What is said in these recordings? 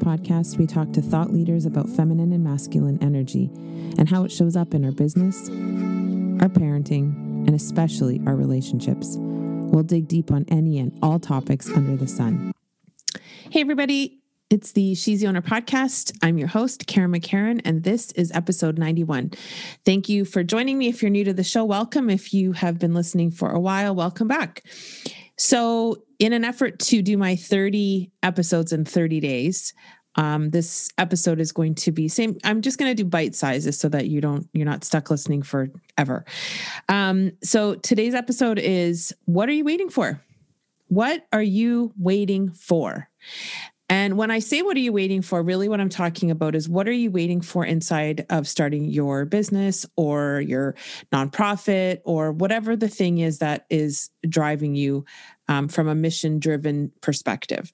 podcast, we talk to thought leaders about feminine and masculine energy and how it shows up in our business, our parenting, and especially our relationships. We'll dig deep on any and all topics under the sun. Hey, everybody. It's the She's the Owner podcast. I'm your host, Kara McCarran, and this is episode 91. Thank you for joining me. If you're new to the show, welcome. If you have been listening for a while, welcome back. So, in an effort to do my 30 episodes in 30 days, um, this episode is going to be same. I'm just going to do bite sizes so that you don't you're not stuck listening forever. Um, so today's episode is what are you waiting for? What are you waiting for? And when I say what are you waiting for, really what I'm talking about is what are you waiting for inside of starting your business or your nonprofit or whatever the thing is that is driving you um, from a mission driven perspective.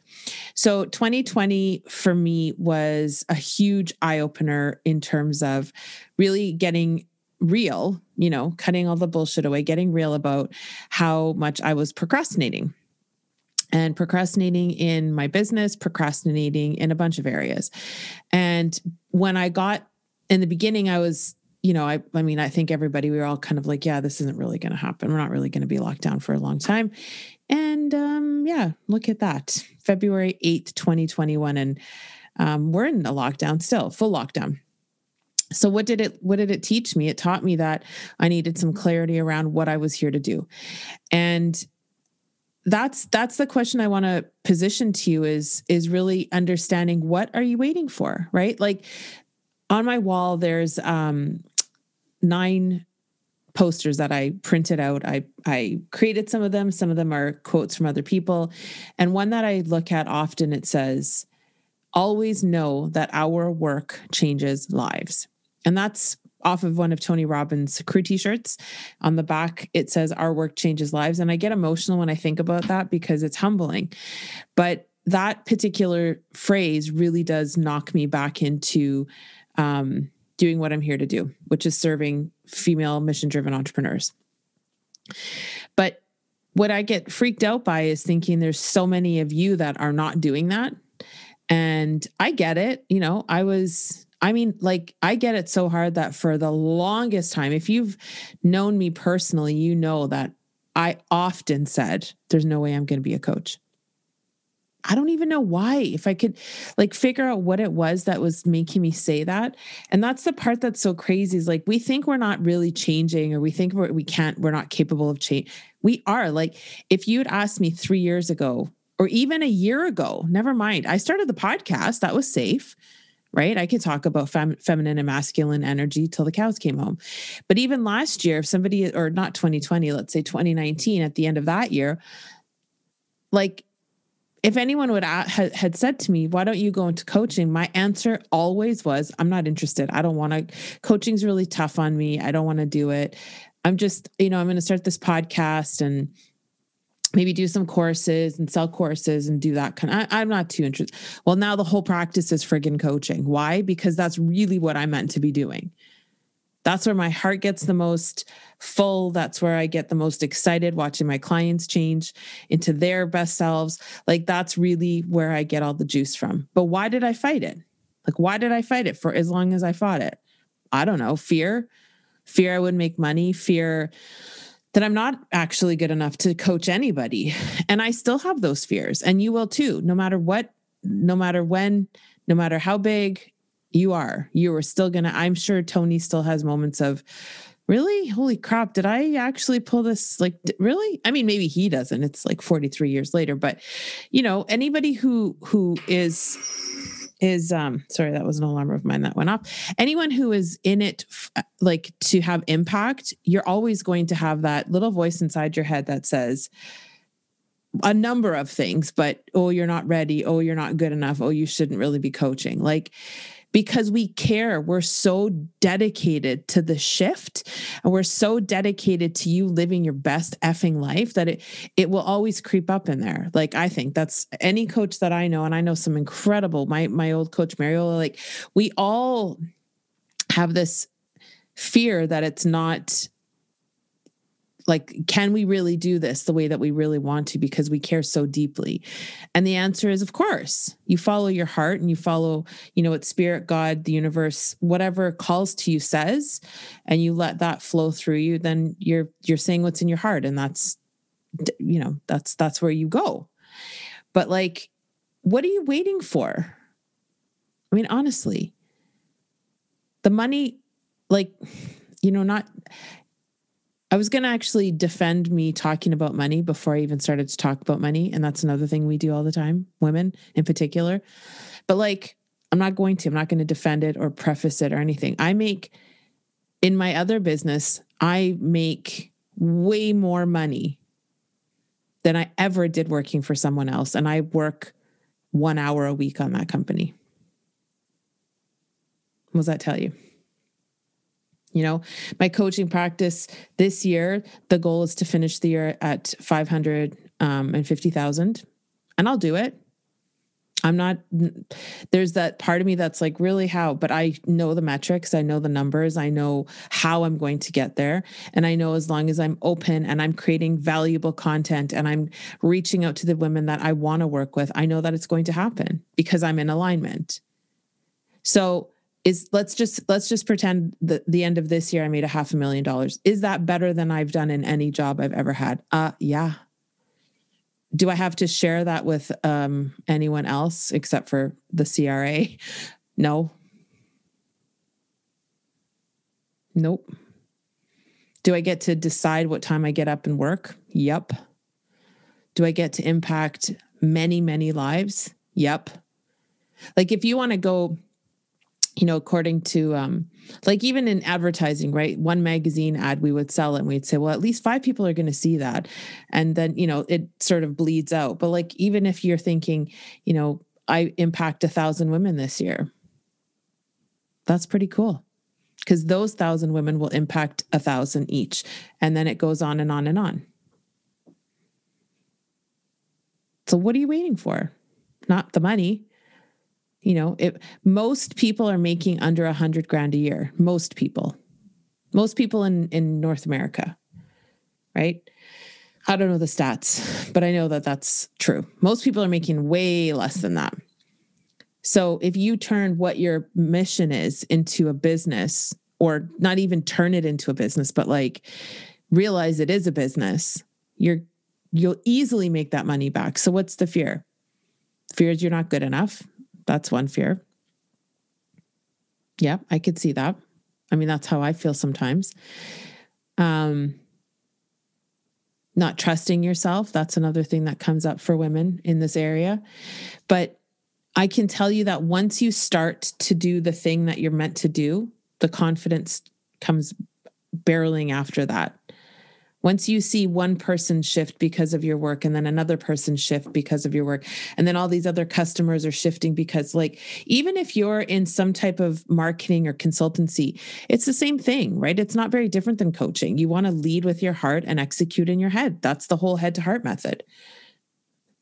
So 2020 for me was a huge eye opener in terms of really getting real, you know, cutting all the bullshit away, getting real about how much I was procrastinating and procrastinating in my business, procrastinating in a bunch of areas. And when I got in the beginning, I was, you know, I, I mean, I think everybody, we were all kind of like, yeah, this isn't really going to happen. We're not really going to be locked down for a long time. And um, yeah, look at that. February 8th, 2021. And um, we're in a lockdown still, full lockdown. So what did it what did it teach me? It taught me that I needed some clarity around what I was here to do. And that's that's the question I want to position to you is is really understanding what are you waiting for, right? Like on my wall there's um nine posters that I printed out. I I created some of them. Some of them are quotes from other people. And one that I look at often it says, "Always know that our work changes lives." And that's off of one of Tony Robbins' crew t-shirts. On the back it says our work changes lives and I get emotional when I think about that because it's humbling. But that particular phrase really does knock me back into um, doing what I'm here to do, which is serving female mission driven entrepreneurs. But what I get freaked out by is thinking there's so many of you that are not doing that. And I get it. You know, I was, I mean, like, I get it so hard that for the longest time, if you've known me personally, you know that I often said, there's no way I'm going to be a coach. I don't even know why. If I could like figure out what it was that was making me say that. And that's the part that's so crazy is like we think we're not really changing or we think we're, we can't, we're not capable of change. We are. Like if you'd asked me three years ago or even a year ago, never mind. I started the podcast, that was safe right? I could talk about fem- feminine and masculine energy till the cows came home. But even last year, if somebody, or not 2020, let's say 2019, at the end of that year, like if anyone would ha- had said to me, "Why don't you go into coaching?" My answer always was, "I'm not interested. I don't want to. Coaching's really tough on me. I don't want to do it. I'm just, you know, I'm going to start this podcast and." maybe do some courses and sell courses and do that kind of, I, am not too interested. Well, now the whole practice is friggin' coaching. Why? Because that's really what I meant to be doing. That's where my heart gets the most full. That's where I get the most excited watching my clients change into their best selves. Like that's really where I get all the juice from. But why did I fight it? Like, why did I fight it for as long as I fought it? I don't know. Fear, fear I would make money, fear that I'm not actually good enough to coach anybody. And I still have those fears, and you will too, no matter what, no matter when, no matter how big, you are. You are still gonna i'm sure tony still has moments of really? Holy crap did i actually pull this like really? I mean maybe he doesn't it's like 43 years later but you know anybody who who is is um sorry that was an alarm of mine that went off. Anyone who is in it like to have impact you're always going to have that little voice inside your head that says a number of things but oh you're not ready. Oh you're not good enough. Oh you shouldn't really be coaching. Like because we care. We're so dedicated to the shift and we're so dedicated to you living your best effing life that it it will always creep up in there. Like I think that's any coach that I know and I know some incredible my my old coach Mariola like we all have this fear that it's not like can we really do this the way that we really want to because we care so deeply? And the answer is of course you follow your heart and you follow you know what spirit god the universe whatever calls to you says and you let that flow through you then you're you're saying what's in your heart and that's you know that's that's where you go. But like what are you waiting for? I mean honestly the money like you know not I was going to actually defend me talking about money before I even started to talk about money. And that's another thing we do all the time, women in particular. But like, I'm not going to, I'm not going to defend it or preface it or anything. I make, in my other business, I make way more money than I ever did working for someone else. And I work one hour a week on that company. What does that tell you? You know, my coaching practice this year, the goal is to finish the year at 550,000 um, and I'll do it. I'm not, there's that part of me that's like, really how? But I know the metrics, I know the numbers, I know how I'm going to get there. And I know as long as I'm open and I'm creating valuable content and I'm reaching out to the women that I want to work with, I know that it's going to happen because I'm in alignment. So, is let's just let's just pretend that the end of this year I made a half a million dollars. Is that better than I've done in any job I've ever had? Uh yeah. Do I have to share that with um anyone else except for the CRA? No. Nope. Do I get to decide what time I get up and work? Yep. Do I get to impact many, many lives? Yep. Like if you want to go you know, according to um, like even in advertising, right? One magazine ad, we would sell and we'd say, well, at least five people are going to see that. And then, you know, it sort of bleeds out. But like, even if you're thinking, you know, I impact a thousand women this year, that's pretty cool because those thousand women will impact a thousand each. And then it goes on and on and on. So, what are you waiting for? Not the money you know it most people are making under a hundred grand a year most people most people in in north america right? I don't know the stats but i know that that's true. Most people are making way less than that. So if you turn what your mission is into a business or not even turn it into a business but like realize it is a business you're you'll easily make that money back. So what's the fear? Fear is you're not good enough that's one fear. Yeah, I could see that. I mean, that's how I feel sometimes. Um, not trusting yourself, that's another thing that comes up for women in this area. But I can tell you that once you start to do the thing that you're meant to do, the confidence comes barreling after that once you see one person shift because of your work and then another person shift because of your work and then all these other customers are shifting because like even if you're in some type of marketing or consultancy it's the same thing right it's not very different than coaching you want to lead with your heart and execute in your head that's the whole head to heart method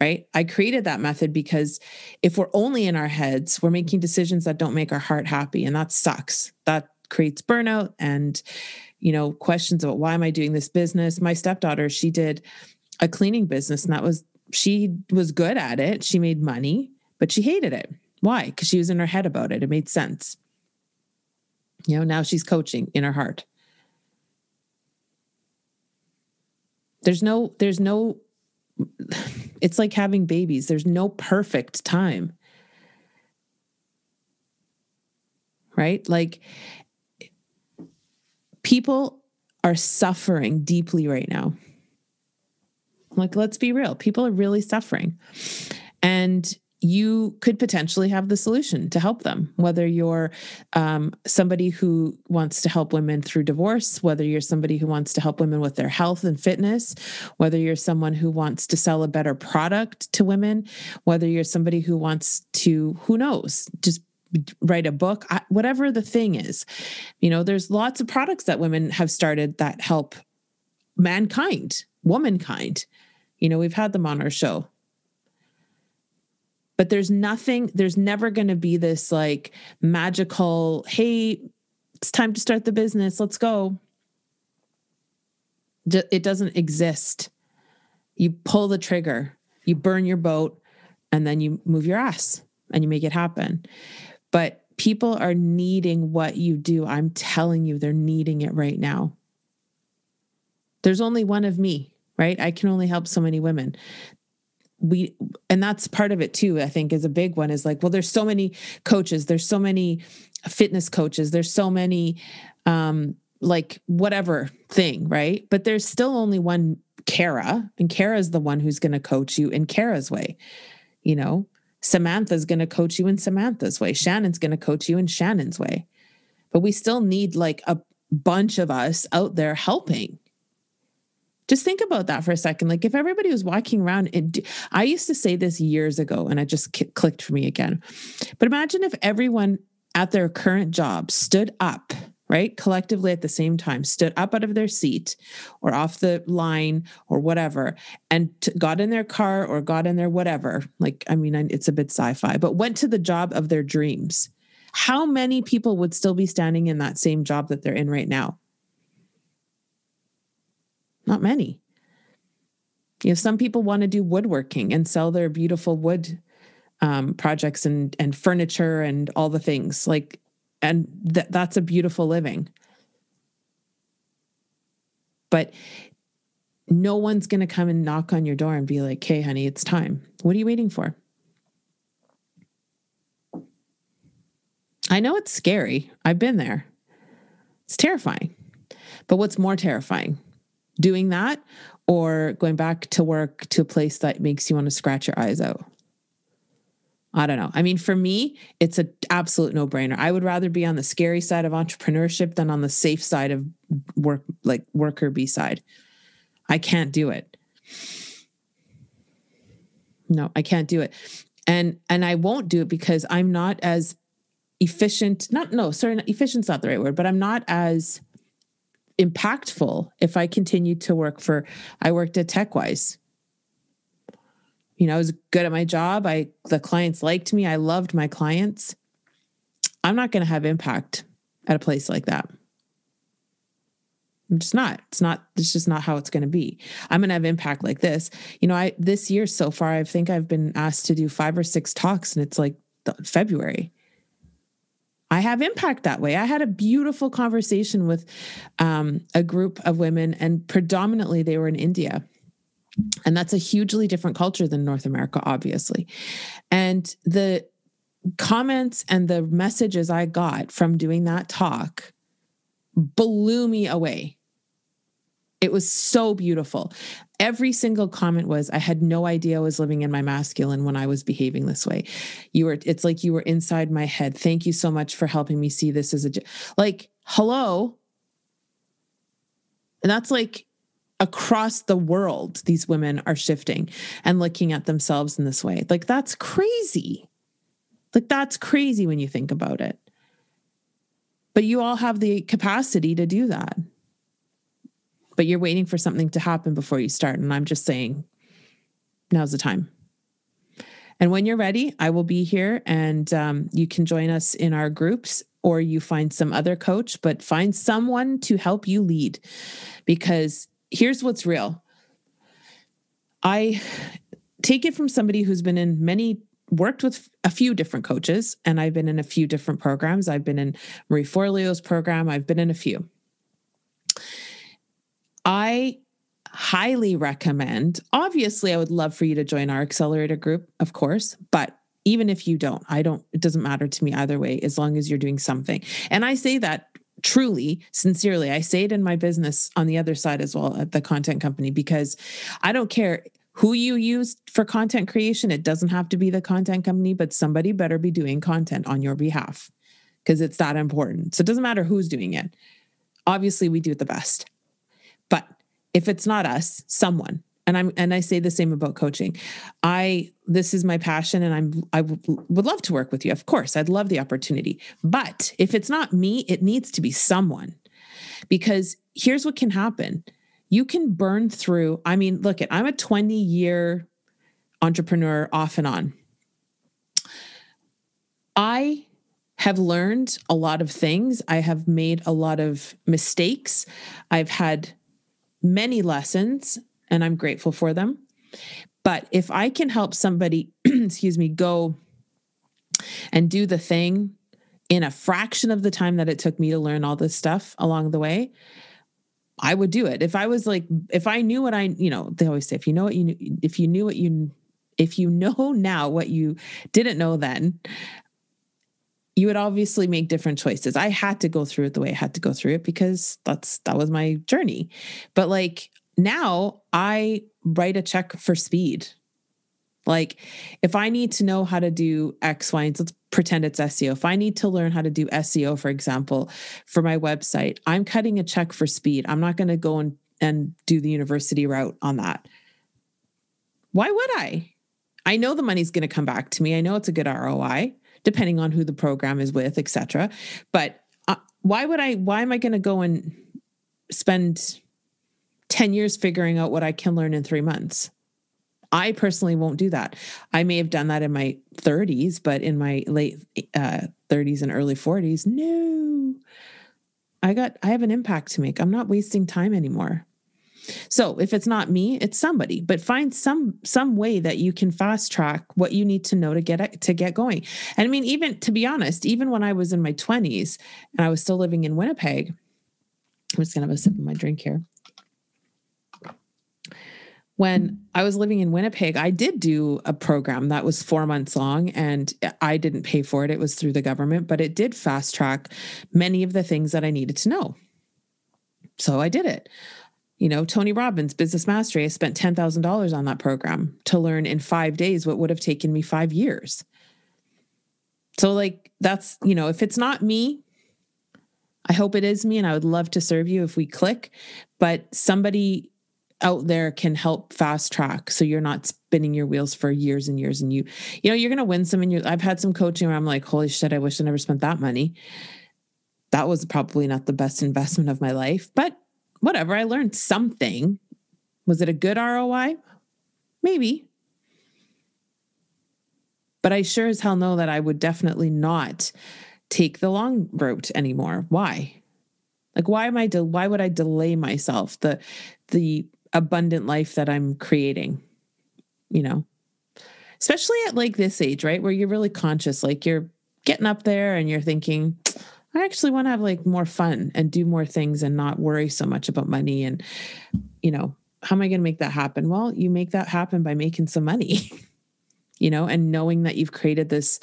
right? I created that method because if we're only in our heads, we're making decisions that don't make our heart happy, and that sucks. That creates burnout and you know, questions about why am I doing this business? My stepdaughter, she did a cleaning business and that was she was good at it. She made money, but she hated it. Why? Because she was in her head about it. It made sense. You know, now she's coaching in her heart. There's no, there's no, it's like having babies. There's no perfect time. Right? Like people are suffering deeply right now. Like, let's be real, people are really suffering. And you could potentially have the solution to help them, whether you're um, somebody who wants to help women through divorce, whether you're somebody who wants to help women with their health and fitness, whether you're someone who wants to sell a better product to women, whether you're somebody who wants to, who knows, just write a book, whatever the thing is. You know, there's lots of products that women have started that help mankind, womankind. You know, we've had them on our show. But there's nothing, there's never going to be this like magical, hey, it's time to start the business, let's go. It doesn't exist. You pull the trigger, you burn your boat, and then you move your ass and you make it happen. But people are needing what you do. I'm telling you, they're needing it right now. There's only one of me, right? I can only help so many women. We, and that's part of it too, I think is a big one is like, well, there's so many coaches, there's so many fitness coaches, there's so many, um, like whatever thing, right? But there's still only one Kara, and Kara's the one who's going to coach you in Kara's way, you know? Samantha's going to coach you in Samantha's way. Shannon's going to coach you in Shannon's way. But we still need like a bunch of us out there helping. Just think about that for a second. Like if everybody was walking around, and I used to say this years ago and it just clicked for me again. But imagine if everyone at their current job stood up right? Collectively at the same time, stood up out of their seat or off the line or whatever, and t- got in their car or got in their whatever. Like, I mean, it's a bit sci fi, but went to the job of their dreams. How many people would still be standing in that same job that they're in right now? Not many. You know, some people want to do woodworking and sell their beautiful wood um, projects and and furniture and all the things. Like and th- that's a beautiful living. But no one's going to come and knock on your door and be like hey honey it's time. What are you waiting for? I know it's scary. I've been there. It's terrifying. But what's more terrifying? Doing that or going back to work to a place that makes you want to scratch your eyes out? I don't know. I mean, for me, it's an absolute no brainer. I would rather be on the scary side of entrepreneurship than on the safe side of work, like worker B side. I can't do it. No, I can't do it. And and I won't do it because I'm not as efficient. Not no, sorry, efficient's not the right word, but I'm not as impactful if I continue to work for. I worked at TechWise you know, I was good at my job. I the clients liked me. I loved my clients. I'm not going to have impact at a place like that. I'm just not. It's not. It's just not how it's going to be. I'm going to have impact like this. You know, I this year so far, I think I've been asked to do five or six talks, and it's like February. I have impact that way. I had a beautiful conversation with um, a group of women, and predominantly they were in India and that's a hugely different culture than North America, obviously. And the comments and the messages I got from doing that talk blew me away. It was so beautiful. Every single comment was, I had no idea I was living in my masculine when I was behaving this way. You were, it's like you were inside my head. Thank you so much for helping me see this as a, like, hello. And that's like, across the world these women are shifting and looking at themselves in this way like that's crazy like that's crazy when you think about it. But you all have the capacity to do that. But you're waiting for something to happen before you start. And i'm just saying now's the time. And when you're ready i will be here and um, you can join us in our groups or you find some other coach but find someone to help you lead. Because here's what's real. I take it from somebody who's been in many worked with a few different coaches and I've been in a few different programs. I've been in Marie Forleo's program, I've been in a few. I highly recommend. Obviously, I would love for you to join our accelerator group, of course, but even if you don't, I don't it doesn't matter to me either way as long as you're doing something. And I say that truly, sincerely. I say it in my business on the other side as well at the content company because I don't care who you use for content creation. It doesn't have to be the content company, but somebody better be doing content on your behalf because it's that important. So it doesn't matter who's doing it. Obviously, we do it the best. But if it's not us, someone, and i'm and i say the same about coaching i this is my passion and i'm i w- would love to work with you of course i'd love the opportunity but if it's not me it needs to be someone because here's what can happen you can burn through i mean look at i'm a 20 year entrepreneur off and on. I have learned a lot of things. I have made a lot of mistakes. I've had many lessons and I'm grateful for them. But if I can help somebody, excuse me, go and do the thing in a fraction of the time that it took me to learn all this stuff along the way, I would do it. If I was like, if I knew what I, you know, they always say, if you know what you if you knew what you, if you know now what you didn't know then, you would obviously make different choices. I had to go through it the way I had to go through it because that's that was my journey. But like now I write a check for speed. Like if I need to know how to do X, Y, and let's pretend it's SEO. If I need to learn how to do SEO, for example, for my website, I'm cutting a check for speed. I'm not going to go and, and do the university route on that. Why would I? I know the money's going to come back to me. I know it's a good ROI, depending on who the program is with, etc. But uh, why would I? Why am I going to go and spend 10 years figuring out what I can learn in three months? I personally won't do that. I may have done that in my 30s, but in my late uh, 30s and early 40s, no. I got I have an impact to make. I'm not wasting time anymore. So if it's not me, it's somebody. But find some some way that you can fast track what you need to know to get to get going. And I mean, even to be honest, even when I was in my 20s and I was still living in Winnipeg, I'm just gonna have a sip of my drink here when I was living in Winnipeg, I did do a program that was four months long and I didn't pay for it. It was through the government, but it did fast track many of the things that I needed to know. So I did it. You know, Tony Robbins, Business Mastery, I spent $10,000 on that program to learn in five days what would have taken me five years. So, like, that's, you know, if it's not me, I hope it is me and I would love to serve you if we click, but somebody out there can help fast track. So you're not spinning your wheels for years and years and you you know you're going to win some and you I've had some coaching where I'm like holy shit I wish I never spent that money. That was probably not the best investment of my life but whatever I learned something. Was it a good ROI maybe. But I sure as hell know that I would definitely not take the long route anymore. Why? Like why am I de- why would I delay myself? The the abundant life that I'm creating, you know, especially at like this age, right? Where you're really conscious, like you're getting up there and you're thinking, I actually want to have like more fun and do more things and not worry so much about money. And, you know, how am I going to make that happen? Well, you make that happen by making some money, you know, and knowing that you've created this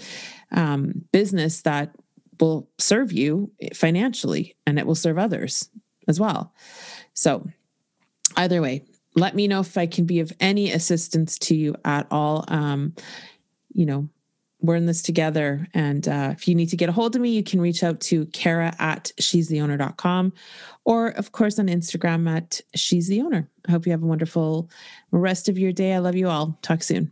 um, business that will serve you financially and it will serve others as well. So, either way, let me know if I can be of any assistance to you at all. Um, you know, we're in this together. And uh, if you need to get a hold of me, you can reach out to Kara at she's the owner.com or, of course, on Instagram at she's the owner. I hope you have a wonderful rest of your day. I love you all. Talk soon.